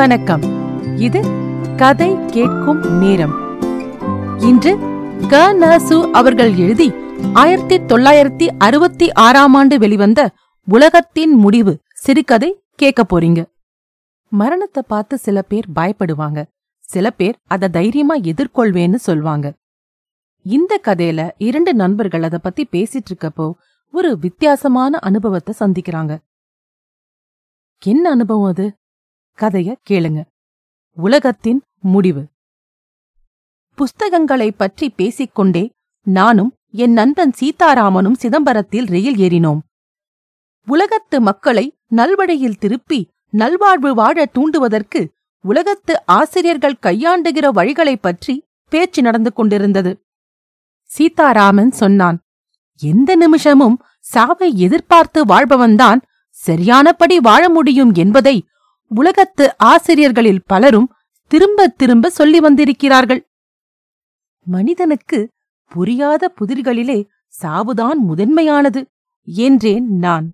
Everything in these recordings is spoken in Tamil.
வணக்கம். இது கதை கேட்கும் நேரம். இன்று க. நசு அவர்கள் எழுதி ஆயிரத்தி தொள்ளாயிரத்தி அறுபத்தி ஆறாம் ஆண்டு வெளிவந்த உலகத்தின் முடிவு சிறுகதை கேட்க போறீங்க. மரணத்தை பார்த்து சில பேர் பயப்படுவாங்க. சில பேர் அத தைரியமா எதிர்கொள்வேன்னு சொல்வாங்க. இந்த கதையில இரண்டு நண்பர்கள் அத பத்தி பேசிட்டு இருக்கப்போ ஒரு வித்தியாசமான அனுபவத்தை சந்திக்கிறாங்க. என்ன அனுபவம் அது? கதைய கேளுங்க. உலகத்தின் முடிவு. புஸ்தகங்களைப் பற்றி பேசிக்கொண்டே நானும் என் நண்பன் சீதாராமனும் சிதம்பரத்தில் ரயில் ஏறினோம். உலகத்து மக்களை நல்வழியில் திருப்பி நல்வாழ்வு வாழ தூண்டுவதற்கு உலகத்து ஆசிரியர்கள் கையாண்டுகிற வழிகளைப் பற்றி பேச்சு நடந்து கொண்டிருந்தது. சீதாராமன் சொன்னான் எந்த நிமிஷமும் சாவை எதிர்பார்த்து வாழ்பவன்தான் சரியானபடி வாழ முடியும் என்பதை உலகத்து ஆசிரியர்களில் பலரும் திரும்ப திரும்ப சொல்லி வந்திருக்கிறார்கள். மனிதனுக்கு புரியாத புதிர்களிலே சாவுதான் முதன்மையானது என்றேன் நான்.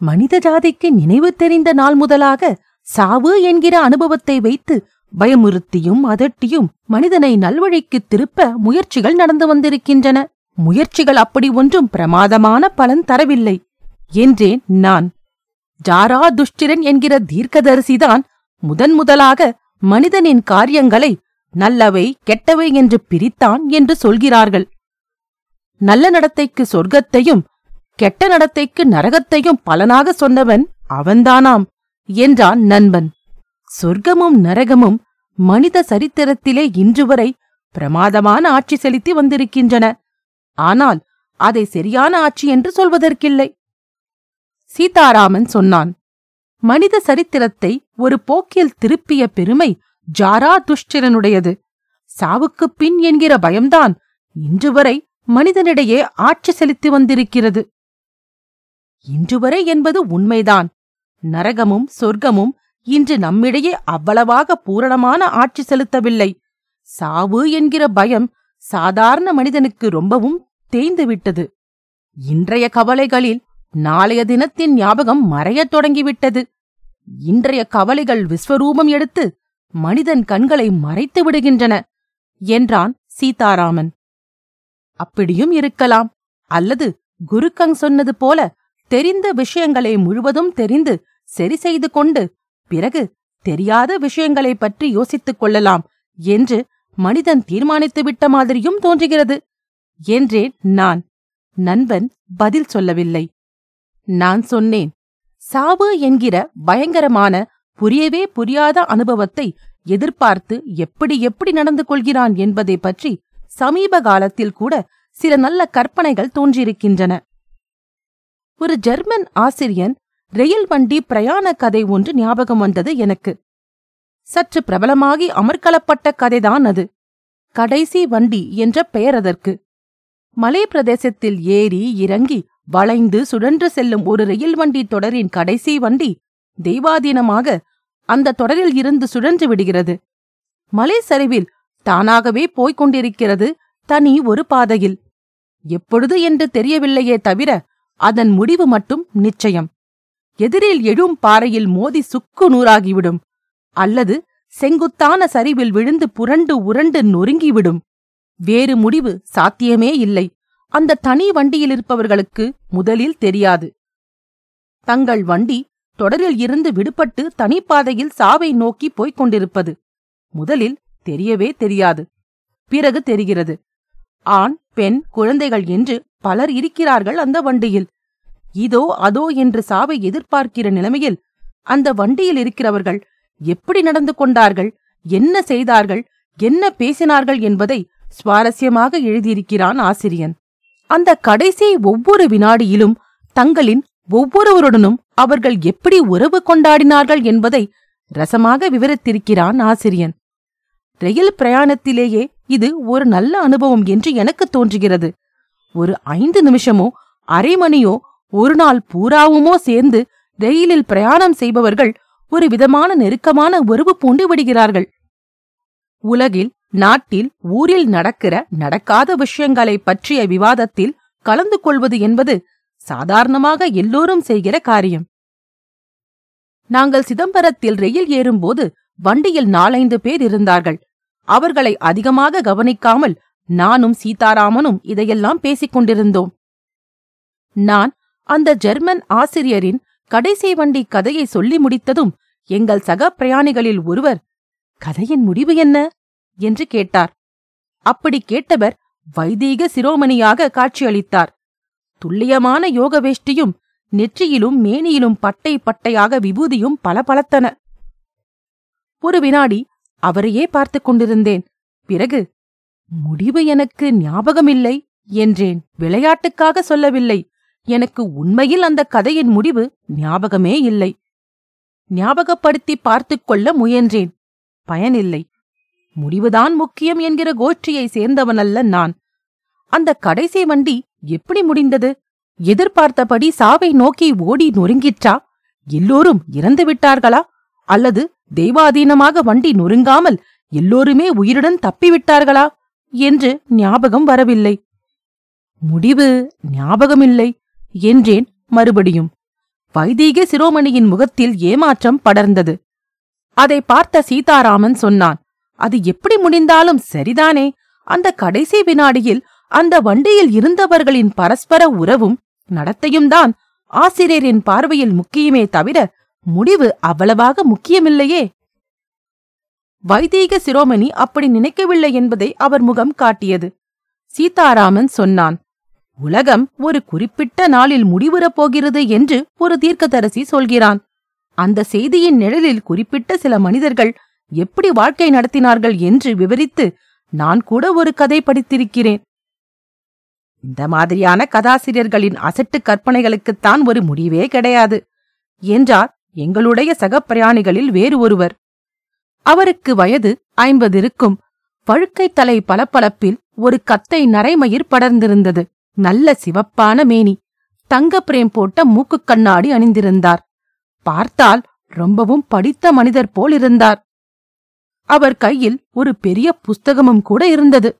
மனித ஜாதிக்கு நினைவு தெரிந்த நாள் முதலாக சாவு என்கிற அனுபவத்தை வைத்து பயமுறுத்தியும் அதட்டியும் மனிதனை நல்வழிக்கு திருப்ப முயற்சிகள் நடந்து வந்திருக்கின்றன. முயற்சிகள் அப்படி ஒன்றும் பிரமாதமான பலன் தரவில்லை என்றேன் நான். ஜாரா துஷ்டிரன் என்கிற தீர்க்கதரிசிதான் முதன் முதலாக மனிதனின் காரியங்களை நல்லவை கெட்டவை என்று பிரித்தான் என்று சொல்கிறார்கள். நல்ல நடத்தைக்கு சொர்க்கத்தையும் கெட்ட நடத்தைக்கு நரகத்தையும் பலனாக சொன்னவன் அவன்தானாம் என்றான் நண்பன். சொர்க்கமும் நரகமும் மனித சரித்திரத்திலே இன்று வரை பிரமாதமான ஆட்சி செலுத்தி வந்திருக்கின்றன. ஆனால் அதை சரியான ஆட்சி என்று சொல்வதற்கில்லை. சீதாராமன் சொன்னான். மனித சரித்திரத்தை ஒரு போக்கில் திருப்பிய பெருமை ஜாரா துஷ்டிரனுடையது. சாவுக்குப் பின் என்கிற பயம்தான் இன்று வரை மனிதனிடையே ஆட்சி செலுத்தி வந்திருக்கிறது. இன்று வரை என்பது உண்மைதான். நரகமும் சொர்க்கமும் இன்று நம்மிடையே அவ்வளவாக பூரணமான ஆட்சி செலுத்தவில்லை. சாவு என்கிற பயம் சாதாரண மனிதனுக்கு ரொம்பவும் தேய்ந்துவிட்டது. இன்றைய கவலைகளில் நாளைய தினத்தின் ஞாபகம் மறையத் தொடங்கிவிட்டது. இன்றைய கவலைகள் விஸ்வரூபம் எடுத்து மனிதன் கண்களை மறைத்து விடுகின்றன என்றான் சீதாராமன். அப்படியும் இருக்கலாம் அல்லது குருக்கங் சொன்னது போல தெரிந்த விஷயங்களை முழுவதும் தெரிந்து சரி செய்து கொண்டு பிறகு தெரியாத விஷயங்களைப் பற்றி யோசித்துக் கொள்ளலாம் என்று மனிதன் தீர்மானித்து விட்ட மாதிரியும் தோன்றுகிறது என்றேன் நான். நண்பன் பதில் சொல்லவில்லை. நான் சொன்னேன். சாவு என்கிற பயங்கரமான புரியவே புரியாத அனுபவத்தை எதிர்பார்த்து எப்படி எப்படி நடந்து கொள்கிறான் என்பதை பற்றி சமீப காலத்தில் கூட சில நல்ல கற்பனைகள் தோன்றியிருக்கின்றன. ஒரு ஜெர்மன் ஆசிரியன் ரெயில் வண்டி பிரயாண கதை ஒன்று ஞாபகம் வந்தது எனக்கு. சற்று பிரபலமாகி அமர்க்களப்பட்ட கதைதான் அது. கடைசி வண்டி என்ற பெயர் அதற்கு. மலை பிரதேசத்தில் ஏறி இறங்கி வளைந்து சுழன்று செல்லும் ஒரு ரயில் வண்டி தொடரின் கடைசி வண்டி தெய்வாதீனமாக அந்த தொடரில் இருந்து சுழன்று விடுகிறது. மலை சரிவில் தானாகவே போய்க் கொண்டிருக்கிறது தனி ஒரு பாதையில். எப்பொழுது என்று தெரியவில்லையே தவிர அதன் முடிவு மட்டும் நிச்சயம். எதிரில் எழும் பாறையில் மோதி சுக்கு நூறாகிவிடும். அல்லது செங்குத்தான சரிவில் விழுந்து புரண்டு உரண்டு நொறுங்கிவிடும். வேறு முடிவு சாத்தியமே இல்லை. அந்த தனி வண்டியில் இருப்பவர்களுக்கு முதலில் தெரியாது. தங்கள் வண்டி தொடரில் இருந்து விடுபட்டு தனிப்பாதையில் சாவை நோக்கி போய்க் கொண்டிருப்பது முதலில் தெரியவே தெரியாது. பிறகு தெரிகிறது. ஆண் பெண் குழந்தைகள் என்று பலர் இருக்கிறார்கள் அந்த வண்டியில். இதோ அதோ என்று சாவை எதிர்பார்க்கிற நிலைமையில் அந்த வண்டியில் இருக்கிறவர்கள் எப்படி நடந்து கொண்டார்கள் என்ன செய்தார்கள் என்ன பேசினார்கள் என்பதை சுவாரஸ்யமாக எழுதியிருக்கிறான் ஆசிரியன். அந்த கடைசி ஒவ்வொரு வினாடியிலும் தங்களின் ஒவ்வொருவருடனும் அவர்கள் எப்படி உறவு கொண்டாடினார்கள் என்பதை ரசமாக விவரித்திருக்கிறான் ஆசிரியன். ரயில் பிரயாணத்திலேயே இது ஒரு நல்ல அனுபவம் என்று எனக்கு தோன்றுகிறது. ஒரு ஐந்து நிமிஷமோ அரை மணியோ ஒரு நாள் பூராவுமோ சேர்ந்து ரயிலில் பிரயாணம் செய்பவர்கள் ஒரு விதமான நெருக்கமான உறவு பூண்டு விடுகிறார்கள். உலகில் நாட்டில் ஊரில் நடக்கிற நடக்காத விஷயங்களைப் பற்றிய விவாதத்தில் கலந்து கொள்வது என்பது சாதாரணமாக எல்லோரும் செய்கிற காரியம். நாங்கள் சிதம்பரத்தில் ரயில் ஏறும்போது வண்டியில் நாலைந்து பேர் இருந்தார்கள். அவர்களை அதிகமாக கவனிக்காமல் நானும் சீதாராமனும் இதையெல்லாம் பேசிக் கொண்டிருந்தோம். நான் அந்த ஜெர்மன் ஆசிரியரின் கடைசி வண்டி கதையை சொல்லி முடித்ததும் எங்கள் சக பிரயாணிகளில் ஒருவர் கதையின் முடிவு என்ன? என்று கேட்டார். அப்படி கேட்டவர் வைதீக சிரோமணியாக காட்சியளித்தார். துல்லியமான யோக வேஷ்டியும் நெற்றியிலும் மேனியிலும் பட்டை பட்டையாக விபூதியும் பளபளத்தன. ஒரு வினாடி அவரையே பார்த்துக் கொண்டிருந்தேன். பிறகு முடிவு எனக்கு ஞாபகமில்லை என்றேன். விளையாட்டுக்காக சொல்லவில்லை. எனக்கு உண்மையில் அந்த கதையின் முடிவு ஞாபகமே இல்லை. ஞாபகப்படுத்தி பார்த்துக் கொள்ள முயன்றேன். பயனில்லை. முடிவுதான் முக்கியம் என்கிற கோஷ்டியை சேர்ந்தவனல்ல நான். அந்த கடைசி வண்டி எப்படி முடிந்தது? எதிர்பார்த்தபடி சாவை நோக்கி ஓடி நொறுங்கிற்றா? எல்லோரும் இறந்து விட்டார்களா? அல்லது தெய்வாதீனமாக வண்டி நொறுங்காமல் எல்லோருமே உயிருடன் தப்பிவிட்டார்களா? என்று ஞாபகம் வரவில்லை. முடிவு ஞாபகமில்லை என்றேன் மறுபடியும். வைதீக சிரோமணியின் முகத்தில் ஏமாற்றம் படர்ந்தது. அதை பார்த்த சீதாராமன் சொன்னான் அது எப்படி முடிந்தாலும் சரிதானே. அந்த கடைசி வினாடியில் அந்த வண்டியில் இருந்தவர்களின் பரஸ்பர உறவும் நடத்தையும் தான் ஆசிரியரின் பார்வையில் முக்கியமே தவிர முடிவு அவ்வளவாக முக்கியமில்லையே. வைதீக சிரோமணி அப்படி நினைக்கவில்லை என்பதை அவர் முகம் காட்டியது. சீதாராமன் சொன்னான் உலகம் ஒரு குறிப்பிட்ட நாளில் முடிவுறப் போகிறது என்று ஒரு தீர்க்கதரசி சொல்கிறான். அந்த செய்தியின் நிழலில் குறிப்பிட்ட சில மனிதர்கள் எப்படி வாழ்க்கை நடத்தினார்கள் என்று விவரித்து நான் கூட ஒரு கதை படித்திருக்கிறேன். இந்த மாதிரியான கதாசிரியர்களின் அசட்டு கற்பனைகளுக்குத்தான் ஒரு முடிவே கிடையாது என்றார் எங்களுடைய சக பிரயாணிகளில் வேறு ஒருவர். அவருக்கு வயது ஐம்பது இருக்கும். பழுக்கை தலை பளபளப்பில் ஒரு கத்தை நரைமயிர் படர்ந்திருந்தது. நல்ல சிவப்பான மேனி தங்க பிரேம் போட்ட மூக்குக் கண்ணாடி அணிந்திருந்தார். பார்த்தால் ரொம்பவும் படித்த மனிதர் போல் இருந்தார் அவர் கையில் ஒரு பெரிய புஸ்தகமும் கூட இருந்தது.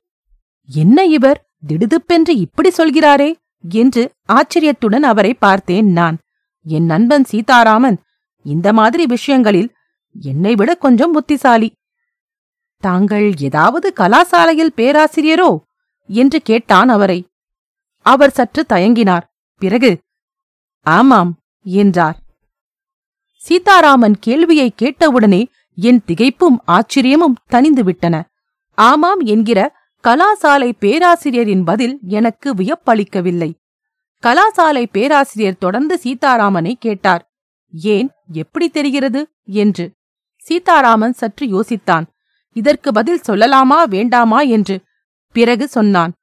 என்ன இவர்? திடுதுப்பென்று இப்படி சொல்கிறாரே? என்று ஆச்சரியத்துடன் அவரை பார்த்தேன் நான். என் நண்பன் சீதாராமன் இந்த மாதிரி விஷயங்களில் என்னை விட கொஞ்சம் புத்திசாலி. தாங்கள் ஏதாவது கலாசாலையில் பேராசிரியரோ? என்று கேட்டான் அவரை. அவர் சற்று தயங்கினார். பிறகு? ஆமாம் என்றார். சீதாராமன் கேள்வியை கேட்டவுடனே என் திகைப்பும் ஆச்சரியமும் தணிந்துவிட்டன. ஆமாம் என்கிற கலாசாலை பேராசிரியரின் பதில் எனக்கு வியப்பளிக்கவில்லை. கலாசாலை பேராசிரியர் தொடர்ந்து சீதாராமனை கேட்டார். ஏன் எப்படி தெரிகிறது? என்று. சீதாராமன் சற்று யோசித்தான். இதற்கு பதில் சொல்லலாமா வேண்டாமா என்று பிறகு சொன்னான்.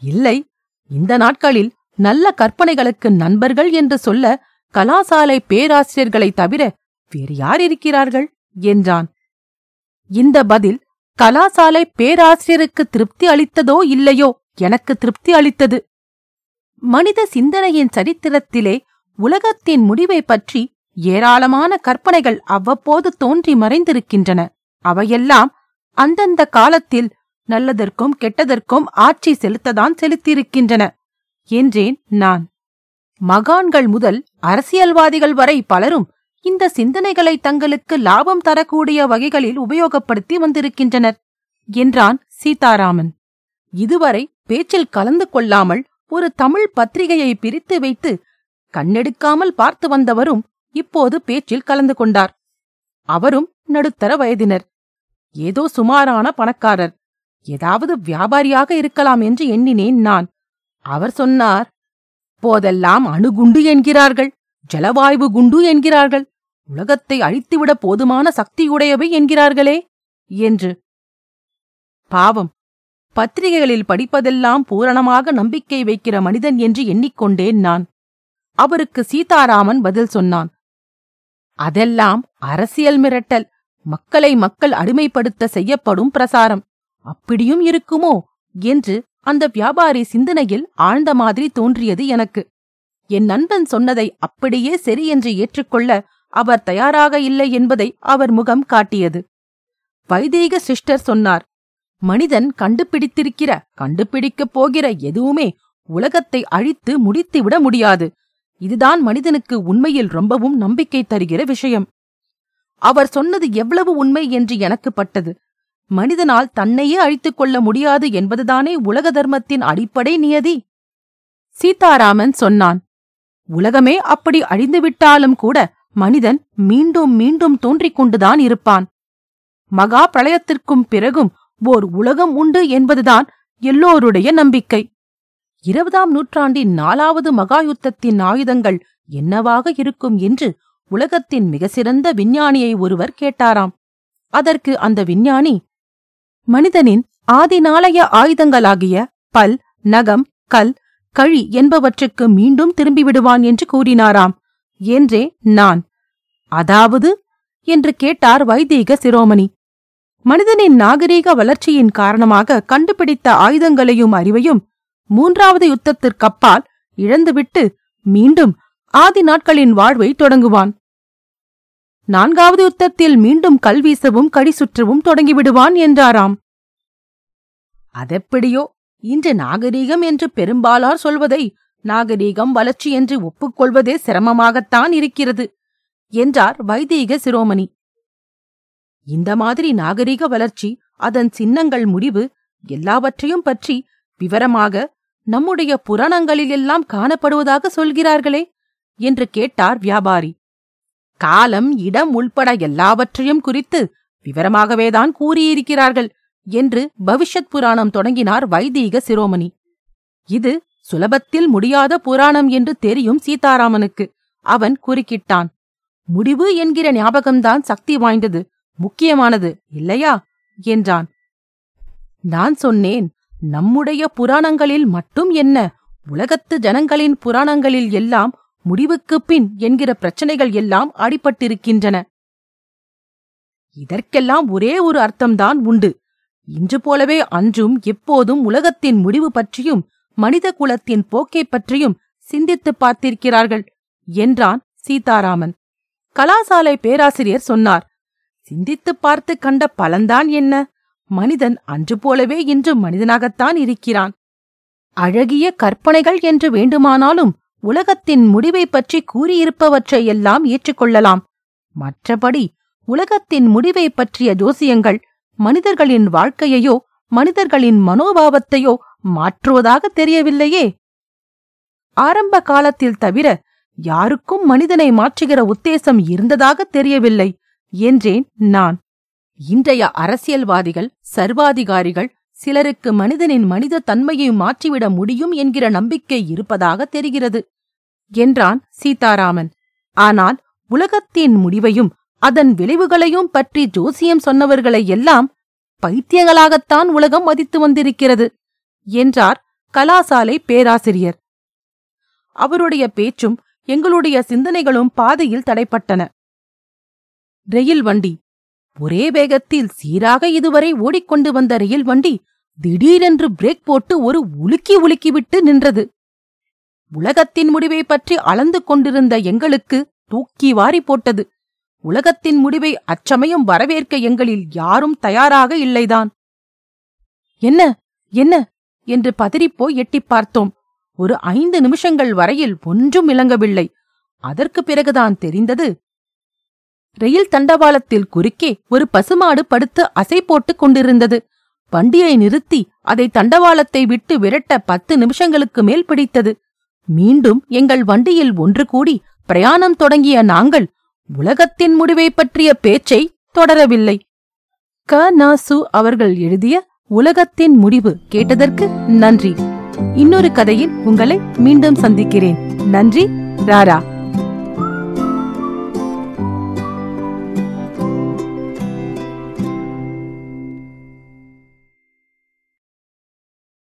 இல்லை இந்த நாட்களில் நல்ல கற்பனைகளுக்கு நண்பர்கள் என்று சொல்ல கலாசாலை பேராசிரியர்களைத் தவிர வேறு யார் இருக்கிறார்கள்? என்றான். இந்த பதில் கலாசாலை பேராசிரியருக்கு திருப்தி அளித்ததோ இல்லையோ? எனக்கு திருப்தி அளித்தது. மனித சிந்தனையின் சரித்திரத்திலே உலகத்தின் முடிவை பற்றி ஏராளமான கற்பனைகள் அவ்வப்போது தோன்றி மறைந்திருக்கின்றன. அவையெல்லாம் அந்தந்த காலத்தில் நல்லதற்கும் கெட்டதற்கும் ஆட்சி செலுத்ததான் செலுத்தியிருக்கின்றன என்றேன் நான். மகான்கள் முதல் அரசியல்வாதிகள் வரை பலரும் இந்த சிந்தனைகளை தங்களுக்கு லாபம் தரக்கூடிய வகைகளில் உபயோகப்படுத்தி வந்திருக்கின்றனர் என்றான் சீதாராமன். இதுவரை பேச்சில் கலந்து கொள்ளாமல் ஒரு தமிழ் பத்திரிகையை பிரித்து வைத்து கண்ணெடுக்காமல் பார்த்து வந்தவரும் இப்போது பேச்சில் கலந்து கொண்டார். அவரும் நடுத்தர வயதினர். ஏதோ சுமாரான பணக்காரர். ஏதாவது வியாபாரியாக இருக்கலாம் என்று எண்ணினேன் நான். அவர் சொன்னார் போதெல்லாம் அணுகுண்டு என்கிறார்கள் ஜலவாயு குண்டு என்கிறார்கள். உலகத்தை அழித்துவிட போதுமான சக்தியுடையவை என்கிறார்களே என்று. பாவம். பத்திரிகைகளில் படிப்பதெல்லாம் பூரணமாக நம்பிக்கை வைக்கிற மனிதன் என்று எண்ணிக்கொண்டேன் நான். அவருக்கு சீதாராமன் பதில் சொன்னான். அதெல்லாம் அரசியல் மிரட்டல். மக்களை மக்கள் அடிமைப்படுத்த செய்யப்படும் பிரசாரம். அப்படியும் இருக்குமோ? என்று அந்த வியாபாரி சிந்தனையில் ஆழ்ந்த மாதிரி தோன்றியது எனக்கு. என் நண்பன் சொன்னதை அப்படியே சரி என்று ஏற்றுக்கொள்ள அவர் தயாராக இல்லை என்பதை அவர் முகம் காட்டியது. வைதீக சிஸ்டர் சொன்னார் மனிதன் கண்டுபிடித்திருக்கிற கண்டுபிடிக்கப் போகிற எதுவுமே உலகத்தை அழித்து முடித்துவிட முடியாது. இதுதான் மனிதனுக்கு உண்மையில் ரொம்பவும் நம்பிக்கை தருகிற விஷயம். அவர் சொன்னது எவ்வளவு உண்மை என்று எனக்கு பட்டது. மனிதனால் தன்னையே அழித்துக் கொள்ள முடியாது என்பதுதானே உலக தர்மத்தின் அடிப்படை நியதி? சீதாராமன் சொன்னான் உலகமே அப்படி அழிந்துவிட்டாலும் கூட மனிதன் மீண்டும் மீண்டும் தோன்றிக் கொண்டுதான் இருப்பான். மகா பிரளயத்திற்கும் பிறகும் ஓர் உலகம் உண்டு என்பதுதான் எல்லோருடைய நம்பிக்கை. இருபதாம் நூற்றாண்டின் நாலாவது மகா யுத்தத்தின் ஆயுதங்கள் என்னவாக இருக்கும் என்று உலகத்தின் மிக சிறந்த விஞ்ஞானியை ஒருவர் கேட்டாராம். அதற்கு அந்த விஞ்ஞானி மனிதனின் ஆதிநாளைய ஆயுதங்களாகிய பல் நகம் கல் கழி என்பவற்றுக்கு மீண்டும் திரும்பிவிடுவான் என்று கூறினாராம். என்றே நான். அதாவது? என்று கேட்டார் வைதீக சிரோமணி. மனிதனின் நாகரீக வளர்ச்சியின் காரணமாக கண்டுபிடித்த ஆயுதங்களையும் அறிவையும் மூன்றாவது யுத்தத்திற்கப்பால் இழந்துவிட்டு மீண்டும் ஆதி நாட்களின் வாழ்வை தொடங்குவான். நான்காவது யுத்தத்தில் மீண்டும் கல்வீசவும் கடி சுற்றவும் தொடங்கிவிடுவான் என்றாராம். அதெப்படியோ இன்று நாகரீகம் என்று பெரும்பாலார் சொல்வதை நாகரீகம் வளர்ச்சி என்று ஒப்புக்கொள்வதே சிரமமாகத்தான் இருக்கிறது என்றார் வைதீக சிரோமணி. இந்த மாதிரி நாகரிக வளர்ச்சி அதன் சின்னங்கள் முடிவு எல்லாவற்றையும் பற்றி விவரமாக நம்முடைய புராணங்களிலெல்லாம் காணப்படுவதாக சொல்கிறார்களே என்று கேட்டார் வியாபாரி. காலம் இடம் உள்பட எல்லாவற்றையும் குறித்து விவரமாகவேதான் கூறியிருக்கிறார்கள் என்று பவிஷத் புராணம் தொடங்கினார் வைதீக சிரோமணி. இது சுலபத்தில் முடியாத புராணம் என்று தெரியும் சீதாராமனுக்கு. அவன் குறுக்கிட்டான். முடிவு என்கிற ஞாபகம்தான் சக்தி வாய்ந்தது. முக்கியமானது இல்லையா? என்றான். நான் சொன்னேன் நம்முடைய புராணங்களில் மட்டும் என்ன? உலகத்து ஜனங்களின் புராணங்களில் எல்லாம் முடிவுக்குப் பின் என்கிற பிரச்சனைகள் எல்லாம் அடிபட்டிருக்கின்றன. இதற்கெல்லாம் ஒரே ஒரு அர்த்தம்தான் உண்டு. இன்று போலவே அன்றும் எப்போதும் உலகத்தின் முடிவு பற்றியும் மனித குலத்தின் போக்கைப் பற்றியும் சிந்தித்துப் பார்த்திருக்கிறார்கள் என்றான் சீதாராமன். கலாசாலை பேராசிரியர் சொன்னார் சிந்தித்துப் பார்த்து கண்ட பலன்தான் என்ன? மனிதன் அன்று போலவே இன்று மனிதனாகத்தான் இருக்கிறான். அழகிய கற்பனைகள் என்று வேண்டுமானாலும் உலகத்தின் முடிவைப் பற்றி கூறியிருப்பவற்றை எல்லாம் ஏற்றுக்கொள்ளலாம். மற்றபடி உலகத்தின் முடிவைப் பற்றிய ஜோசியங்கள் மனிதர்களின் வாழ்க்கையையோ மனிதர்களின் மனோபாவத்தையோ மாற்றுவதாக தெரியவில்லையே. ஆரம்ப காலத்தில் தவிர யாருக்கும் மனிதனை மாற்றுகிற உத்தேசம் இருந்ததாக தெரியவில்லை என்றேன் நான். இன்றைய அரசியல்வாதிகள் சர்வாதிகாரிகள் சிலருக்கு மனிதனின் மனித தன்மையை மாற்றிவிட முடியும் என்கிற நம்பிக்கை இருப்பதாக தெரிகிறது என்றான் சீதாராமன். ஆனால் உலகத்தின் முடிவையும் அதன் விளைவுகளையும் பற்றி ஜோசியம் சொன்னவர்களை எல்லாம் பைத்தியங்களாகத்தான் உலகம் மதித்து வந்திருக்கிறது. என்றார் கலாசாலை பேராசிரியர். அவருடைய பேச்சும் எங்களுடைய சிந்தனைகளும் பாதையில் தடைப்பட்டன. ரயில் வண்டி. ஒரே வேகத்தில் சீராக இதுவரை ஓடிக்கொண்டு வந்த ரயில் வண்டி திடீரென்று பிரேக் போட்டு ஒரு உலுக்கி உலுக்கிவிட்டு நின்றது. உலகத்தின் முடிவை பற்றி அளந்து கொண்டிருந்த எங்களுக்கு தூக்கி வாரி போட்டது. உலகத்தின் முடிவை அச்சமயம் வரவேற்க எங்களில் யாரும் தயாராக இல்லைதான். என்ன? என்ன? என்று பதறிப்போய் எட்டிப் பார்த்தோம். ஒரு ஐந்து நிமிஷங்கள் வரையில் ஒன்றும் இளங்கவில்லை அதற்கு பிறகுதான் தெரிந்தது ரயில் தண்டவாளத்தில் குறுக்கே ஒரு பசுமாடு படுத்து அசை போட்டுக் கொண்டிருந்தது. வண்டியை நிறுத்தி அதை தண்டவாளத்தை விட்டு விரட்ட பத்து நிமிஷங்களுக்கு மேல் பிடித்தது. மீண்டும் எங்கள் வண்டியில் ஒன்று கூடி பிரயாணம் தொடங்கிய நாங்கள் உலகத்தின் முடிவைப் பற்றிய பேச்சை தொடரவில்லை. க. நாசு அவர்கள் எழுதிய உலகத்தின் முடிவு கேட்டதற்கு நன்றி. இன்னொரு கதையில் உங்களை மீண்டும் சந்திக்கிறேன். நன்றி ராரா.